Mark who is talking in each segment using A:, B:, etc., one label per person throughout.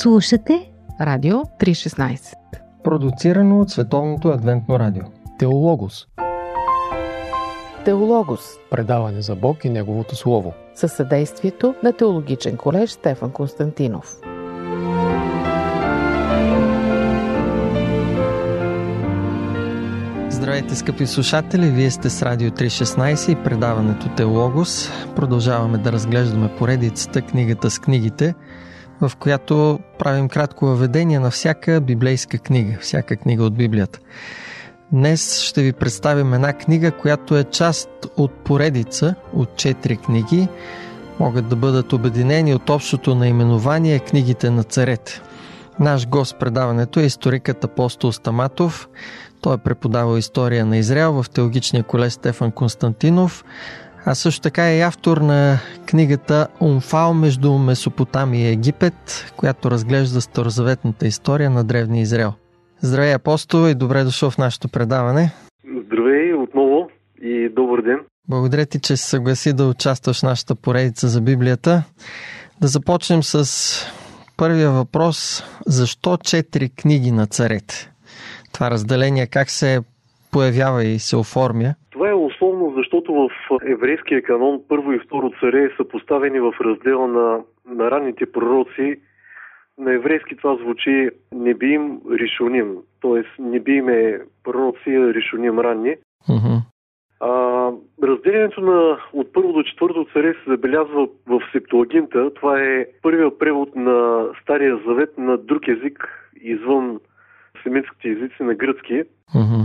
A: Слушате
B: Радио 316
C: Продуцирано от Световното адвентно радио
D: Теологос
B: Теологос
D: Предаване за Бог и Неговото Слово
B: със съдействието на Теологичен колеж Стефан Константинов.
C: Здравейте, скъпи слушатели! Вие сте с Радио 316 и предаването Теологос. Продължаваме да разглеждаме поредицата книгата с книгите, в която правим кратко въведение на всяка библейска книга, всяка книга от Библията. Днес ще ви представим една книга, която е част от поредица от четири книги. Могат да бъдат обединени от общото наименование книгите на царете. Наш гост предаването е историкът апостол Стаматов. Той е преподавал история на Израел в теологичния колеж Стефан Константинов, а също така е автор на книгата Умфал между Месопотамия и Египет, която разглежда старозаветната история на древния Израел. Здравей, апостол, и добре дошъл в нашето предаване.
E: Здравей отново и добър ден.
C: Благодаря ти, че се съгласи да участваш в нашата поредица за Библията. Да започнем с първия въпрос. Защо четири книги на царете? Това разделение как се появява и се оформя?
E: Това е условно, защото в еврейския канон първо и второ царе са поставени в раздела на, на ранните пророци. На еврейски това звучи не би им решоним, т.е. не би им е пророци, а решоним ранни.
C: Uh-huh.
E: А, разделянето на от първо до четвърто царе се забелязва в Септуагинта. Това е първият превод на Стария завет на друг език извън семитските езици на гръцки.
C: Uh-huh.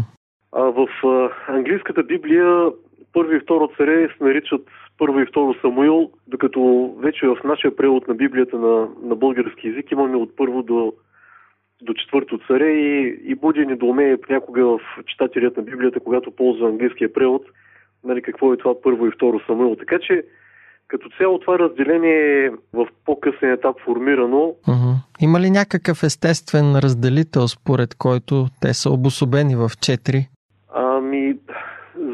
E: А в а, английската Библия първи и второ царе се наричат първо и второ Самуил, докато вече в нашия превод на Библията на, на български язик имаме от първо до, до четвърто царе и, и буди недоумение понякога в читателят на Библията, когато ползва английския превод, нали, какво е това първо и второ Самуил. Така че като цяло това разделение е в по-късен етап формирано.
C: Uh-huh. Има ли някакъв естествен разделител, според който те са обособени в четири?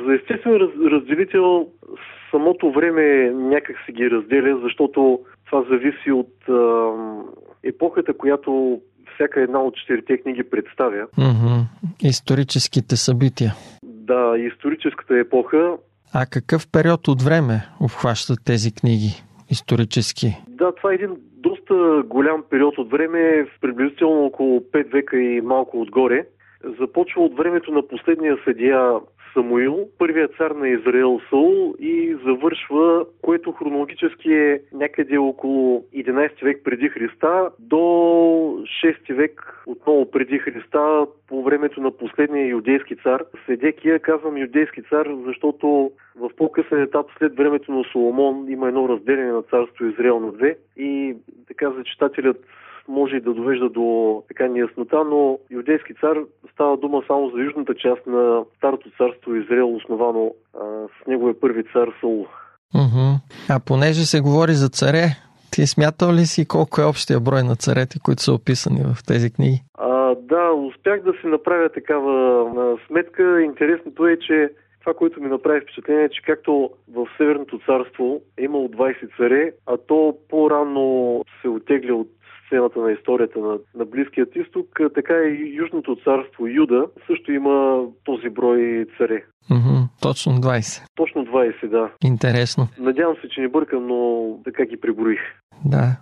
E: За естествен раз, разделител самото време някак се ги разделя, защото това зависи от а, епохата, която всяка една от четирите книги представя.
C: Uh-huh. Историческите събития.
E: Да, историческата епоха.
C: А какъв период от време обхващат тези книги исторически?
E: Да, това е един доста голям период от време, приблизително около 5 века и малко отгоре. Започва от времето на последния съдия Самуил, първият цар на Израел Саул и завършва, което хронологически е някъде около 11 век преди Христа до 6 век отново преди Христа по времето на последния юдейски цар. Седекия казвам юдейски цар, защото в по-късен етап след времето на Соломон има едно разделение на царство Израел на две и така за читателят може и да довежда до така неяснота, но юдейски цар става дума само за южната част на Старото царство Израел, основано а, с неговия първи цар Саул.
C: Uh-huh. А понеже се говори за царе, ти смятал ли си колко е общия брой на царете, които са описани в тези книги?
E: А, да, успях да си направя такава сметка. Интересното е, че това, което ми направи впечатление е, че както в Северното царство е имало 20 царе, а то по-рано се отегля от сцената на историята на, на Близкият изток, така и Южното царство Юда също има този брой царе.
C: Mm-hmm, точно 20.
E: Точно 20, да.
C: Интересно.
E: Надявам се, че не бъркам, но така ги приброих.
C: Да.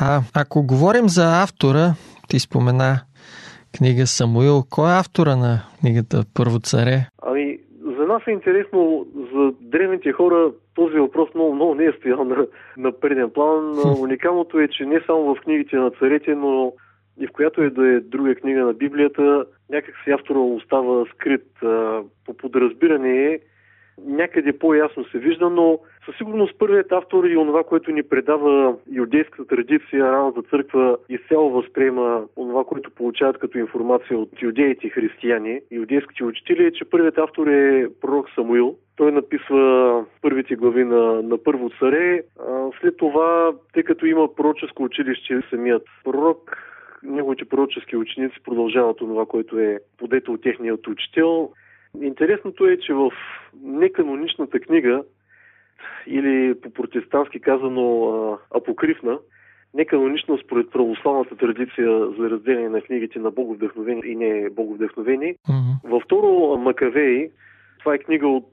C: А ако говорим за автора, ти спомена книга Самуил. Кой е автора на книгата Първо царе?
E: Ами, нас е интересно, за древните хора този въпрос много, много не е стоял на, на преден план. Уникалното е, че не само в книгите на царете, но и в която е да е друга книга на Библията, някак си автора остава скрит. По подразбиране е, някъде по-ясно се вижда, но със сигурност първият автор и онова, което ни предава юдейската традиция, раната църква изцяло възприема онова, което получават като информация от юдеите християни, юдейските учители, е, че първият автор е пророк Самуил. Той написва първите глави на, на първо царе. А, след това, тъй като има пророческо училище, самият пророк неговите пророчески ученици продължават това, което е подето от техният учител. Интересното е, че в неканоничната книга, или по протестантски казано апокривна, неканонична според православната традиция за разделение на книгите на боговдъхновени и не боговдъхновени.
C: Мгм.
E: Във второ Макавей, това е книга от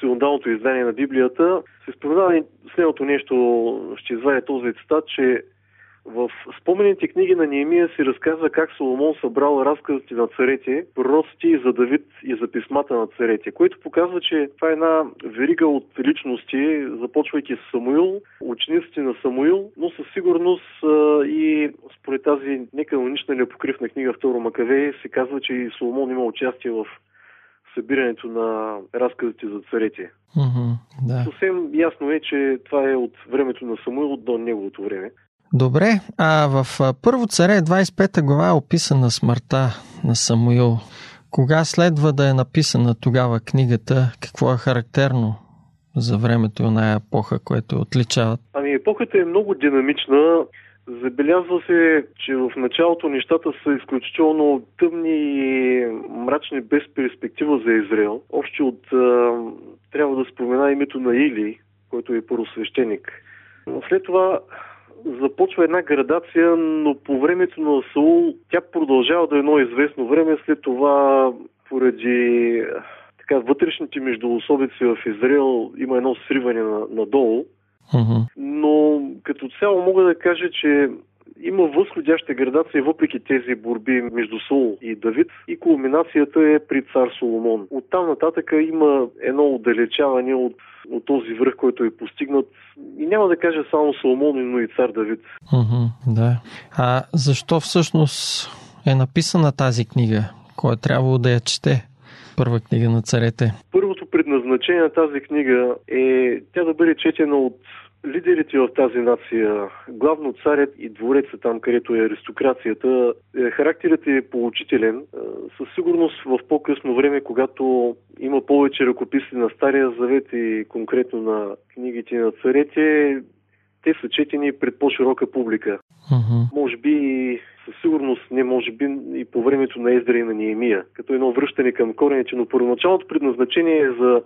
E: синодалното издание на Библията, се споменава следното нещо, ще извадя този цитат, че в спомените книги на Неемия се разказва как Соломон събрал разказите на царете, пророците и за Давид и за писмата на царете, което показва, че това е една верига от личности, започвайки с Самуил, учениците на Самуил, но със сигурност и според тази неканонична непокривна книга Второ Макавей се казва, че и Соломон има участие в събирането на разказите за царете.
C: Мгм. Да.
E: Съвсем ясно е, че това е от времето на Самуил до неговото време.
C: Добре, а в Първо царе 25 глава е описана смъртта на Самуил. Кога следва да е написана тогава книгата? Какво е характерно за времето и оная епоха, което отличават?
E: Ами епохата е много динамична. Забелязва се, че в началото нещата са изключително тъмни и мрачни без перспектива за Израел. Още от... Трябва да спомена името на Или, който е първосвещеник. Но След това започва една градация, но по времето на Саул тя продължава да е едно известно време. След това, поради така, вътрешните междуособици в Израел, има едно сриване на, надолу.
C: Мгм.
E: Но като цяло мога да кажа, че има възходяща градация въпреки тези борби между Саул и Давид и кулминацията е при цар Соломон. От там нататък има едно отдалечаване от, от този връх, който е постигнат. И няма да кажа само Соломон, но и цар Давид.
C: Мгм, да. А защо всъщност е написана тази книга? Кой е трябвало да я чете? Първа книга на царете.
E: Първото предназначение на тази книга е тя да бъде четена от лидерите в тази нация, главно царят и двореца там, където е аристокрацията. Е, Характерът е поучителен. Е, Със сигурност в по-късно време, когато има повече ръкописи на Стария Завет и конкретно на книгите на царете, те са четени пред по-широка публика.
C: Мгм.
E: Може би със сигурност не може би и по времето на Ездра и на Неемия, като едно връщане към корените, но първоначалното предназначение е за,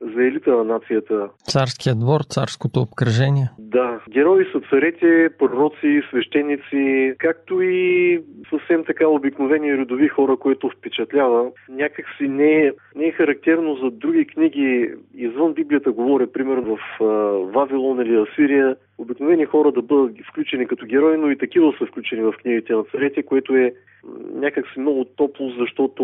E: за елита на нацията.
C: Царския двор, царското обкръжение.
E: Да, герои са царете, пророци, свещеници, както и съвсем така обикновени редови хора, които впечатлява. Някак си не е, не е характерно за други книги извън Библията, говоря примерно в Вавилон или Асирия, обикновени хора да бъдат включени като герои, но и такива са включени в книгите на царете, което е някак си много топло, защото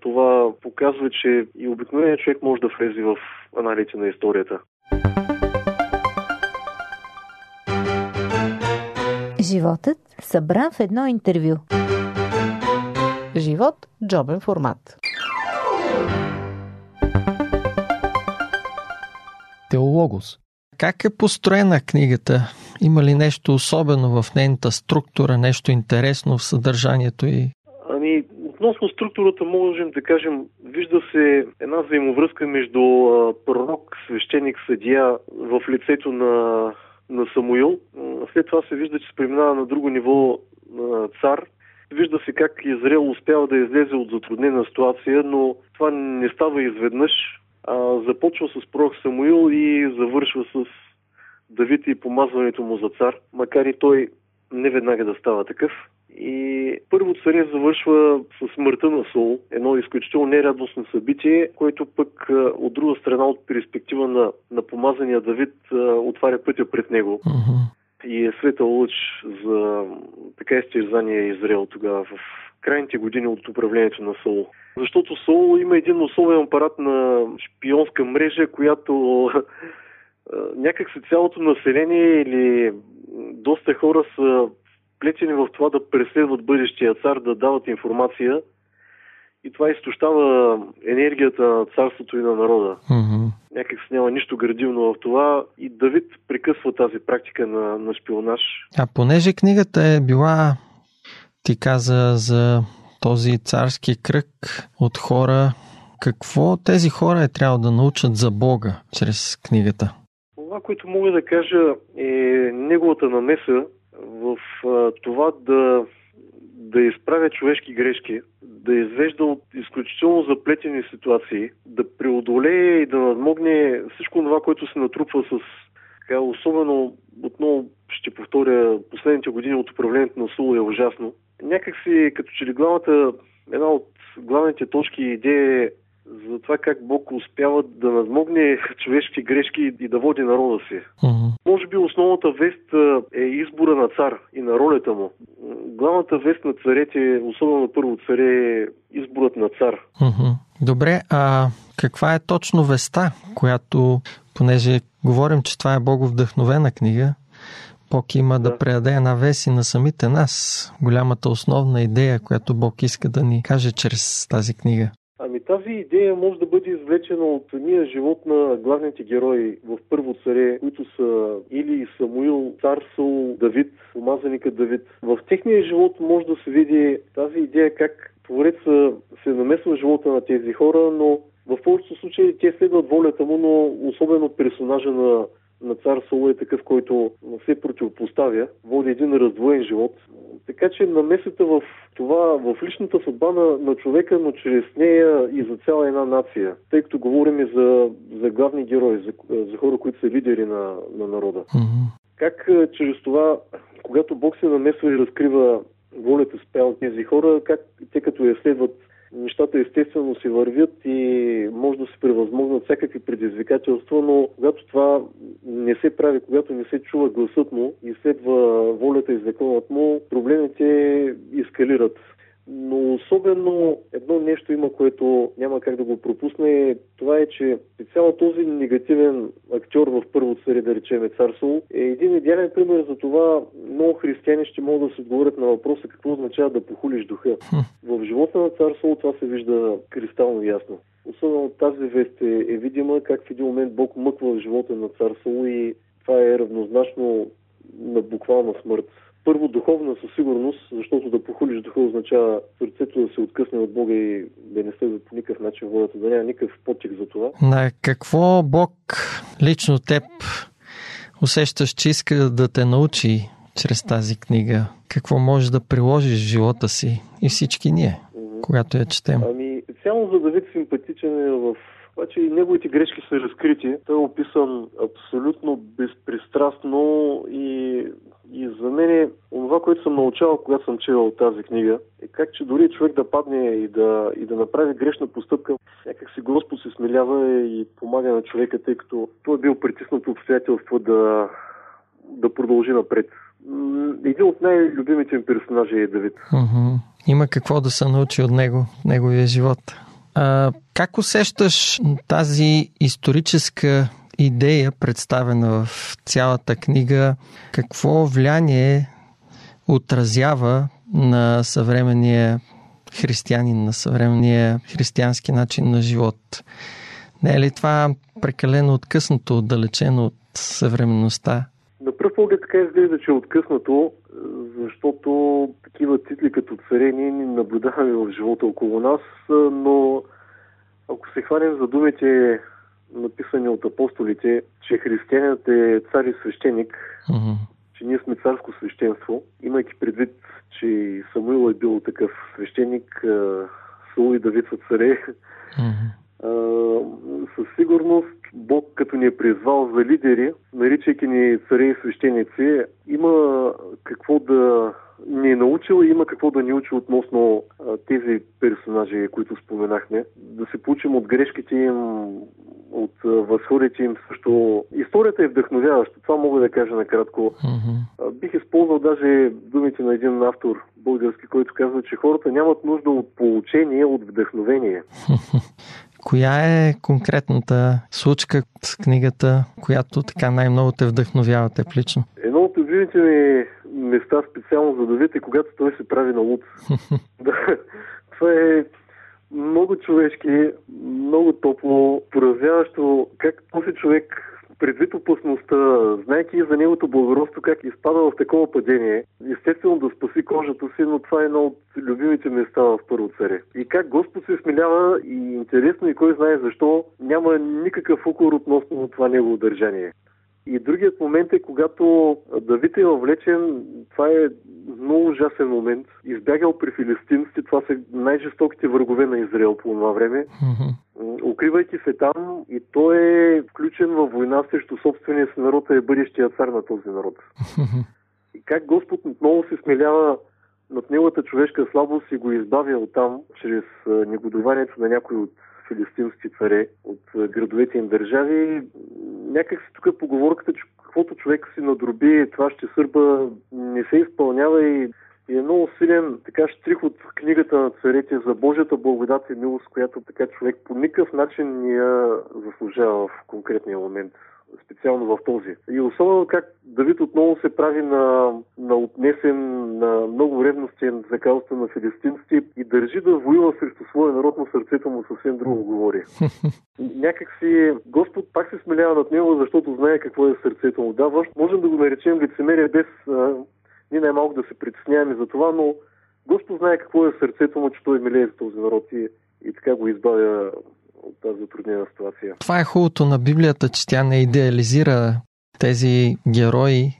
E: това показва, че и обикновеният човек може да влезе в аналите на историята.
A: Животът събран в едно интервю.
B: Живот – джобен формат.
D: Теологос.
C: Как е построена книгата? Има ли нещо особено в нейната структура, нещо интересно в съдържанието и
E: Ами, относно структурата можем да кажем, вижда се една взаимовръзка между пророк, свещеник, съдия в лицето на, на Самуил. След това се вижда, че се преминава на друго ниво на цар. Вижда се как Израел успява да излезе от затруднена ситуация, но това не става изведнъж. А, започва с пророк Самуил и завършва с Давид и помазването му за цар, макар и той не веднага да става такъв. И първо царе завършва с смъртта на Сол, едно изключително нерадостно събитие, което пък от друга страна, от перспектива на, на помазания Давид, отваря пътя пред него
C: Мгм.
E: и е светъл лъч за така изтерзания Израел тогава в крайните години от управлението на Сол. Защото Сол има един особен апарат на шпионска мрежа, която някак си цялото население или доста хора са плетени в това да преследват бъдещия цар, да дават информация и това изтощава енергията на царството и на народа.
C: Мгм.
E: Някак си няма нищо градивно в това и Давид прекъсва тази практика на, на шпионаж.
C: А понеже книгата е била, ти каза за този царски кръг от хора, какво тези хора е трябвало да научат за Бога чрез книгата?
E: Това, което мога да кажа е неговата намеса в а, това да, да изправя човешки грешки, да извежда от изключително заплетени ситуации, да преодолее и да надмогне всичко това, което се натрупва с така, особено отново ще повторя, последните години от управлението на Суло е ужасно. Някак си, като че ли главната, една от главните точки и идеи е за това как Бог успява да надмогне човешки грешки и да води народа си.
C: Мгм.
E: Може би основната вест е избора на цар и на ролята му. Главната вест на царете, особено на първо царе, е изборът на цар.
C: Мгм. Добре, а каква е точно веста, която, понеже говорим, че това е боговдъхновена книга, Бог има да,
E: Да.
C: предаде една вест и на самите нас. Голямата основна идея, която Бог иска да ни каже чрез тази книга.
E: Ами тази идея може да бъде извлечена от самия живот на главните герои в Първо царе, които са или Самуил, цар Саул, Давид, помазаника Давид. В техния живот може да се види тази идея как Твореца се намесва в живота на тези хора, но в повечето случаи те следват волята му, но особено персонажа на на цар Саул е такъв, който се противопоставя, води един раздвоен живот. Така че намесата в това, в личната съдба на, на човека, но чрез нея и за цяла една нация, тъй като говорим и за, за главни герои, за, за хора, които са лидери на, на народа.
C: Мгм.
E: Как е, чрез това, когато Бог се намесва и разкрива волята спрямо тези хора, как те като я следват, нещата естествено си вървят и може да се превъзмогнат всякакви предизвикателства, но когато това не се прави, когато не се чува гласът му и следва волята и законът му, проблемите ескалират. Но особено едно нещо има, което няма как да го пропусне. Това е, че цял този негативен актьор в първо царе, да речем цар Саул, е един идеален пример за това много християни ще могат да се отговорят на въпроса какво означава да похулиш духа. В живота на цар Саул това се вижда кристално ясно. Особено тази вест е, е видима как в един момент Бог мъква в живота на цар Саул и това е равнозначно на буквална смърт. Първо духовна със сигурност, защото да похулиш духа означава сърцето да се откъсне от Бога и да не следва по никакъв начин волята, да няма никакъв потик за това.
C: На какво Бог лично теб усещаш, че иска да те научи чрез тази книга? Какво можеш да приложиш в живота си и всички ние,
E: Мгм.
C: когато я четем?
E: Ами, специално за Давид симпатичен е в това, че и неговите грешки са разкрити. Той е описан абсолютно безпристрастно и, и за мен е това, което съм научавал, когато съм чел тази книга, е как, че дори човек да падне и да, и да направи грешна постъпка, някак си Господ се смилява и помага на човека, тъй като той е бил притиснат от обстоятелство да, да продължи напред. Един от най-любимите ми персонажи е Давид.
C: Мгм. Има какво да се научи от него, неговия живот. А, как усещаш тази историческа идея, представена в цялата книга? Какво влияние отразява на съвременния християнин, на съвременния християнски начин на живот? Не е ли това прекалено откъснато, отдалечено от съвременността?
E: На пръв поглед така изглежда, че е откъснато, защото такива титли като царе не наблюдаваме в живота около нас, но ако се хванем за думите написани от апостолите, че християнът е цар и свещеник,
C: Мгм.
E: че ние сме царско свещенство, имайки предвид, че Самуил е бил такъв свещеник, Саул и Давид са царе, а, със сигурност Бог, като ни е призвал за лидери, наричайки ни царе и свещеници, има какво да ни е научил и има какво да ни учи относно а, тези персонажи, които споменахме. Да се получим от грешките им, от а, възходите им също. Историята е вдъхновяваща, това мога да кажа накратко.
C: Мгм.
E: А, Бих използвал даже думите на един автор български, който казва, че хората нямат нужда от получение, от вдъхновение.
C: Коя е конкретната случка от книгата, която така най-много те вдъхновява теб лично?
E: Едно от любимите ми места специално за Давид е когато той се прави на луд. да, това е много човешки, много топло, поразяващо как този човек предвид опасността, знайки за неговото благородство, как изпада в такова падение, естествено да спаси кожата си, но това е едно от любимите места в Първо царе. И как Господ се смилява и интересно и кой знае защо, няма никакъв укор относно това негово държание. И другият момент е, когато Давид е въвлечен, това е много ужасен момент. Избягал при филистимците, това са най-жестоките врагове на Израел по това време.
C: Мгм.
E: укривайки се там и той е включен във война срещу собствения си народ, а е бъдещия цар на този народ. И как Господ отново се смелява над неговата човешка слабост и го избавя от там, чрез негодованието на някои от филистимски царе, от градовете им държави. Някак си тук поговорката, че каквото човек си надроби, това ще сърба, не се изпълнява и и е много силен така штрих от книгата на царете за Божията благодат и милост, която така човек по никакъв начин не я заслужава в конкретния момент специално в този. И особено как Давид отново се прави на, на отнесен, на много ревностен за каузата на филистинците и държи да воюва срещу своя народ, но сърцето му съвсем друго говори. Някак си Господ пак се смелява над него, защото знае какво е сърцето му. Да, можем да го наречем лицемерие без ние най-малко да се притесняваме за това, но Господ знае какво е сърцето му, че той милее за този народ и, и така го избавя от тази затруднена ситуация.
C: Това е хубавото на Библията, че тя не идеализира тези герои,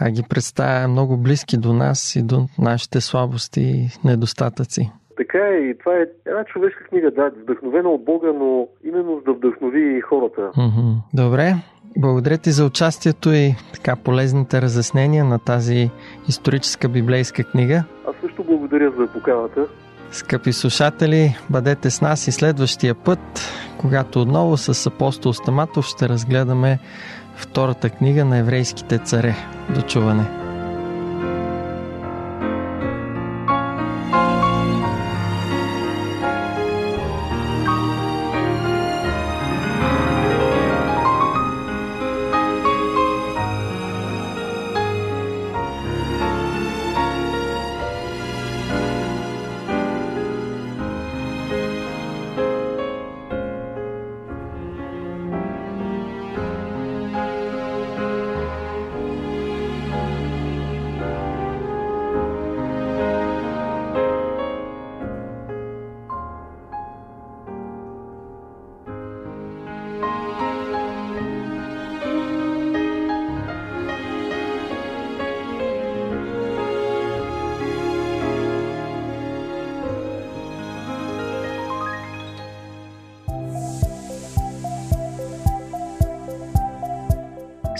C: а ги представя много близки до нас и до нашите слабости и недостатъци.
E: Така е и това е една човешка книга, да, вдъхновена от Бога, но именно за да вдъхнови и хората.
C: Добре, благодаря ти за участието и така полезните разяснения на тази историческа библейска книга.
E: Аз също благодаря за поканата.
C: Скъпи слушатели, бъдете с нас и следващия път, когато отново с апостол Стаматов ще разгледаме втората книга на еврейските царе. До чуване!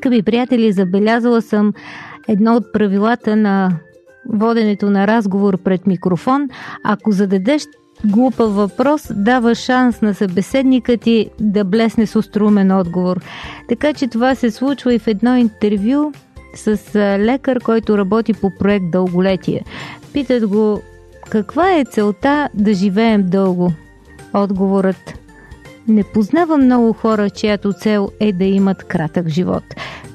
A: Скъпи приятели, забелязала съм едно от правилата на воденето на разговор пред микрофон. Ако зададеш глупав въпрос, дава шанс на събеседника ти да блесне с острумен отговор. Така че това се случва и в едно интервю с лекар, който работи по проект Дълголетие. Питат го каква е целта да живеем дълго? Отговорът не познавам много хора, чиято цел е да имат кратък живот.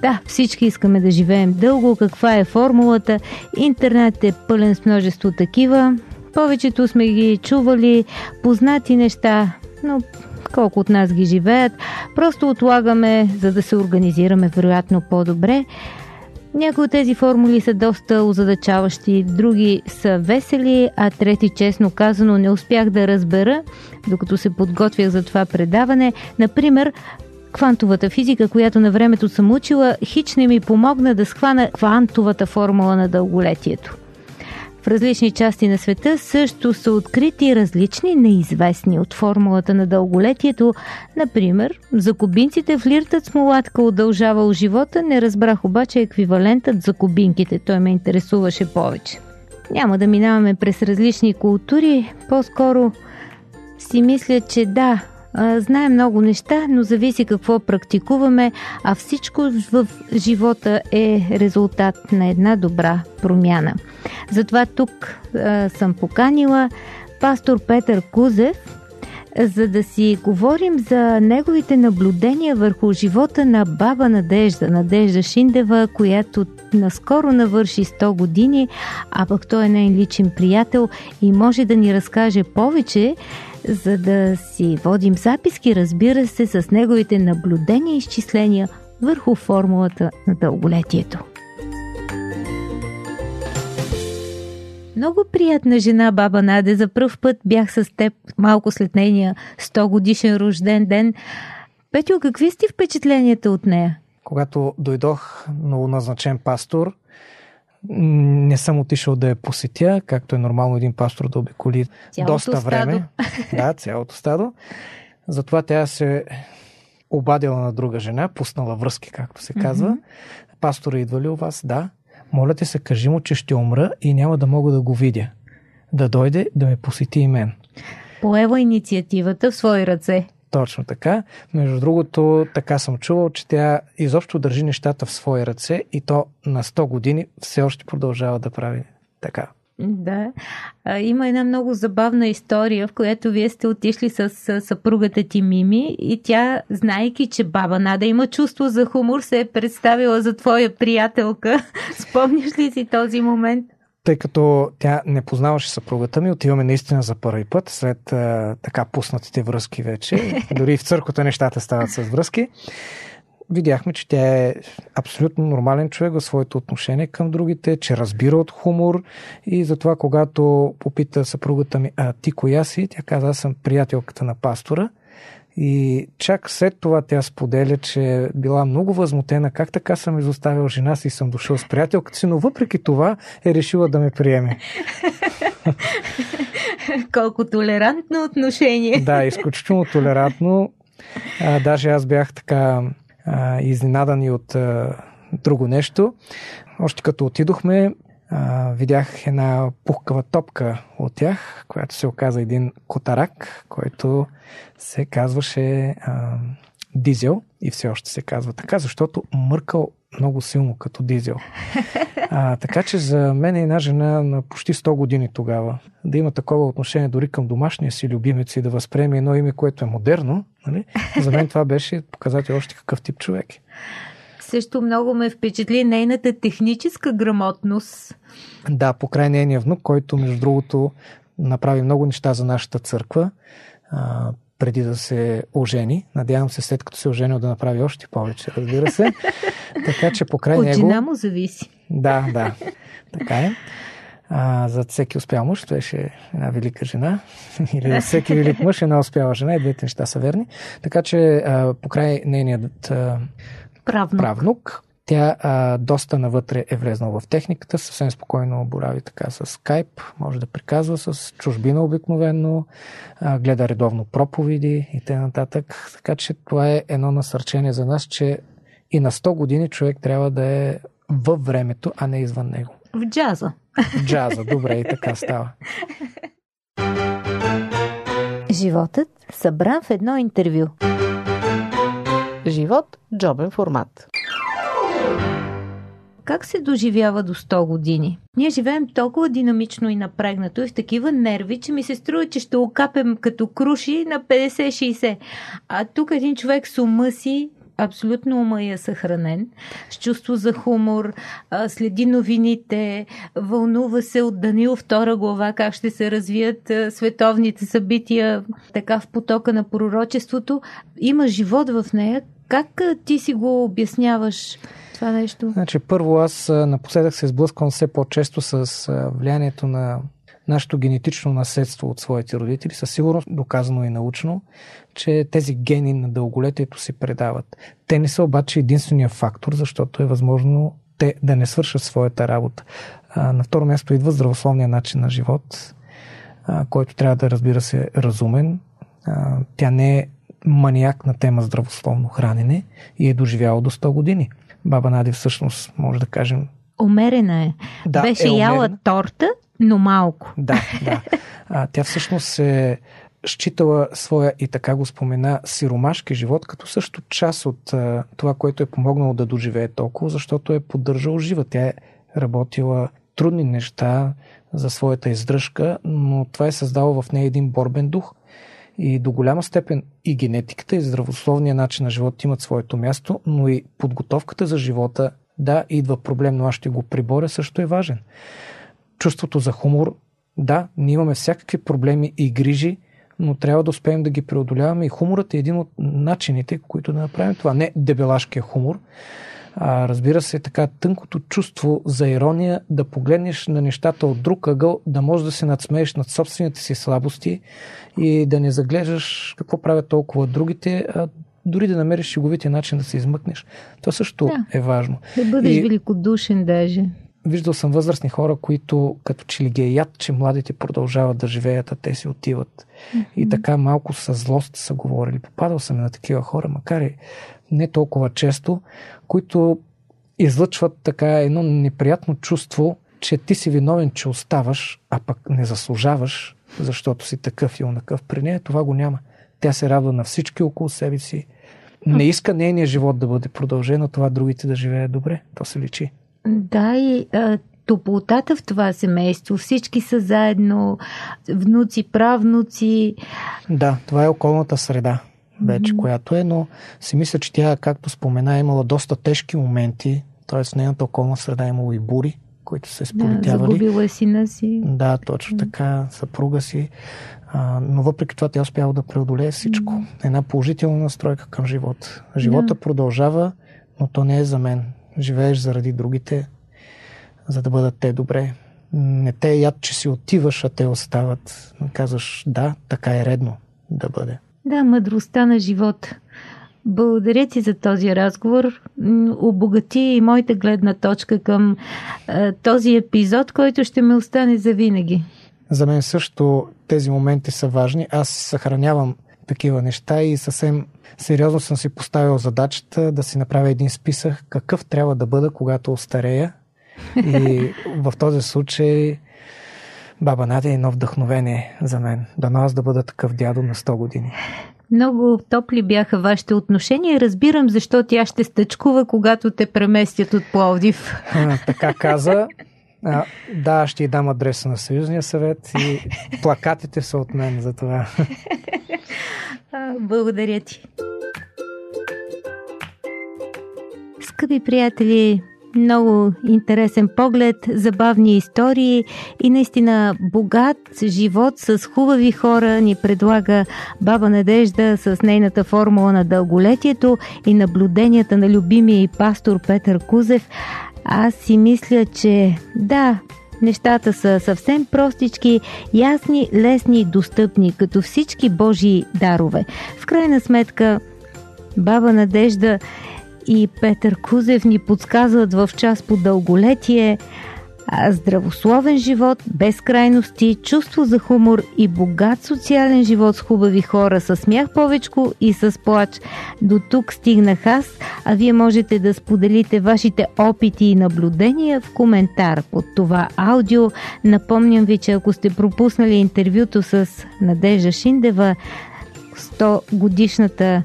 A: Да, всички искаме да живеем дълго. Каква е формулата? Интернет е пълен с множество такива. Повечето сме ги чували, познати неща, но колко от нас ги живеят. Просто отлагаме, за да се организираме вероятно по-добре. Някои от тези формули са доста озадачаващи, други са весели, а трети, честно казано, не успях да разбера, докато се подготвях за това предаване. Например, квантовата физика, която на времето съм учила, хич не ми помогна да схвана квантовата формула на дълголетието. В различни части на света също са открити различни неизвестни от формулата на дълголетието. Например, за кубинците флиртът с мулатка удължавал живота, не разбрах обаче еквивалентът за кубинките. Той ме интересуваше повече. Няма да минаваме през различни култури, по-скоро си мисля, че да, знаем много неща, но зависи какво практикуваме, а всичко в живота е резултат на една добра промяна. Затова тук а, съм поканила пастор Петър Кузев, за да си говорим за неговите наблюдения върху живота на баба Надежда, Надежда Шиндева, която наскоро навърши 100 години, а пък той е нейн личен приятел и може да ни разкаже повече, за да си водим записки, разбира се, с неговите наблюдения и изчисления върху формулата на дълголетието. Много приятна жена, баба Наде. За първ път бях с теб малко след нейния 100 годишен рожден ден. Петю, какви сте впечатленията от нея?
F: Когато дойдох новоназначен пастор, не съм отишъл да я посетя, както е нормално един пастор да обиколи
A: Цялото
F: доста
A: стадо.
F: време. Да, цялото стадо. Затова тя се обадила на друга жена, пуснала връзки, както се казва. Mm-hmm. Пастора идва ли у вас? Да. Моля те се, кажи му, че ще умра и няма да мога да го видя. Да дойде да ме посети и мен.
A: Поева инициативата в свои ръце.
F: Точно така. Между другото, така съм чувал, че тя изобщо държи нещата в свои ръце и то на 100 години все още продължава да прави така.
A: Да. А, има една много забавна история, в която вие сте отишли с с съпругата ти Мими и тя, знайки, че баба Нада има чувство за хумор, се е представила за твоя приятелка. Спомняш ли си този момент?
F: Тъй като тя не познаваше съпругата ми, отиваме наистина за първи път, след а, така пуснатите връзки вече. Дори и в църквата нещата стават с връзки. Видяхме, че тя е абсолютно нормален човек в своето отношение към другите, че разбира от хумор и затова, когато попита съпругата ми, а ти коя си, тя каза, аз съм приятелката на пастора. И чак след това тя споделя, че е била много възмутена как така съм изоставил жена си и съм дошъл с приятелката си, но въпреки това е решила да ме приеме.
A: Колко толерантно отношение.
F: Да, изключително толерантно. А, даже аз бях така а, изненадан и от а, друго нещо. Още като отидохме, а, видях една пухкава топка от тях, която се оказа един котарак, който се казваше а, дизел и все още се казва така, защото мъркал много силно като дизел. А, така че за мен е една жена на почти 100 години тогава да има такова отношение дори към домашния си любимец и да възприеме едно име, което е модерно, нали? за мен това беше показател още какъв тип човек. е.
A: Също много ме впечатли нейната техническа грамотност.
F: Да, покрай нейния внук, който между другото направи много неща за нашата църква а, преди да се ожени. Надявам се след като се оженил да направи още повече, разбира се. така че покрай
A: От
F: него...
A: жена му зависи.
F: Да, да. Така е. А, за всеки успял мъж беше една велика жена. Или за всеки велик мъж една успяла жена. И двете неща са верни. Така че а, покрай нейният а,
A: Правно.
F: правнук, тя а, доста навътре е влезнала в техниката, съвсем спокойно борави така с скайп, може да приказва с чужбина обикновено, а, гледа редовно проповеди и т.н. Така че това е едно насърчение за нас, че и на 100 години човек трябва да е във времето, а не извън него.
A: В джаза.
F: Джаза, добре, и така става.
A: Животът събран в едно интервю.
B: Живот – джобен формат.
A: Как се доживява до 100 години? Ние живеем толкова динамично и напрегнато и в такива нерви, че ми се струва, че ще окапем като круши на 50-60. А тук един човек с ума си абсолютно ума е съхранен, с чувство за хумор, следи новините, вълнува се от Данил втора глава, как ще се развият световните събития, така в потока на пророчеството. Има живот в нея. Как ти си го обясняваш това нещо?
F: Значи, първо аз напоследък се сблъсквам все по-често с влиянието на нашето генетично наследство от своите родители. Със сигурност доказано и научно, че тези гени на дълголетието се предават. Те не са обаче единствения фактор, защото е възможно те да не свършат своята работа. На второ място идва здравословния начин на живот, който трябва да разбира се разумен. Тя не е маниак на тема здравословно хранене и е доживяла до 100 години. Баба Нади всъщност, може да кажем,
A: Умерена е.
F: Да,
A: Беше
F: е
A: яла торта, но малко.
F: Да, да. А, тя всъщност е считала своя и така го спомена сиромашки живот като също част от а, това, което е помогнало да доживее толкова, защото е поддържала жива. Тя е работила трудни неща за своята издръжка, но това е създало в нея един борбен дух. И до голяма степен и генетиката, и здравословния начин на живот имат своето място, но и подготовката за живота, да, идва проблем, но аз ще го приборя, също е важен. Чувството за хумор, да, ние имаме всякакви проблеми и грижи, но трябва да успеем да ги преодоляваме и хуморът е един от начините, които да направим това. Не дебелашкия хумор, а, разбира се, така тънкото чувство за ирония, да погледнеш на нещата от друг ъгъл, да можеш да се надсмееш над собствените си слабости и да не заглеждаш какво правят толкова другите, а дори да намериш шеговития начин да се измъкнеш. Това също да. е важно.
A: Да бъдеш и... великодушен даже.
F: Виждал съм възрастни хора, които като че ли ги е яд, че младите продължават да живеят, а те си отиват. Mm-hmm. И така малко с злост са говорили. Попадал съм на такива хора, макар и не толкова често, които излъчват така едно неприятно чувство, че ти си виновен, че оставаш, а пък не заслужаваш, защото си такъв и онакъв. При нея това го няма. Тя се радва на всички около себе си. Не иска нейният живот да бъде продължен, а това другите да живеят добре. То се личи.
A: Да, и а, топлотата в това семейство. Всички са заедно, внуци, правнуци.
F: Да, това е околната среда вече, mm-hmm. която е, но си мисля, че тя, както спомена, е имала доста тежки моменти, т.е. в нейната околна среда е имало и бури, които се сполетявали. Да,
A: загубила е сина си.
F: Да, точно така, съпруга си. А, но въпреки това тя успява да преодолее всичко. Mm-hmm. Една положителна настройка към живота. Живота да. продължава, но то не е за мен. Живееш заради другите, за да бъдат те добре. Не те е яд, че си отиваш, а те остават. Казваш, да, така е редно да бъде.
A: Да, мъдростта на живота. Благодаря ти за този разговор. Обогати и моята гледна точка към а, този епизод, който ще ме остане за винаги.
F: За мен също тези моменти са важни. Аз съхранявам такива неща и съвсем сериозно съм си поставил задачата да си направя един списък какъв трябва да бъда, когато остарея. И в този случай Баба Надя е едно вдъхновение за мен. Дано аз да бъда такъв дядо на 100 години.
A: Много топли бяха вашите отношения. Разбирам защо тя ще стъчкува, когато те преместят от Пловдив.
F: А, така каза. А, да, ще й дам адреса на Съюзния съвет и плакатите са от мен за това.
A: Благодаря ти. Скъпи приятели, много интересен поглед, забавни истории и наистина богат живот с хубави хора ни предлага Баба Надежда с нейната формула на дълголетието и наблюденията на любимия и пастор Петър Кузев. Аз си мисля, че да, Нещата са съвсем простички, ясни, лесни и достъпни, като всички Божии дарове. В крайна сметка, Баба Надежда и Петър Кузев ни подсказват в час по дълголетие, здравословен живот, без крайности, чувство за хумор и богат социален живот с хубави хора, с смях повечко и с плач. До тук стигнах аз, а вие можете да споделите вашите опити и наблюдения в коментар под това аудио. Напомням ви, че ако сте пропуснали интервюто с Надежда Шиндева, 100 годишната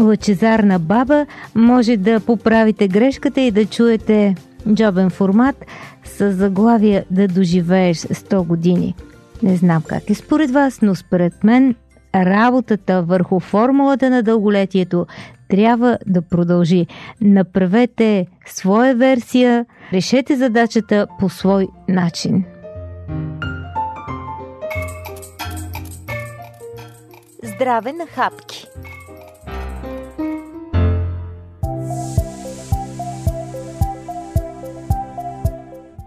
A: лъчезарна баба, може да поправите грешката и да чуете джобен формат с заглавие да доживееш 100 години. Не знам как е според вас, но според мен работата върху формулата на дълголетието трябва да продължи. Направете своя версия, решете задачата по свой начин. Здраве на хапки!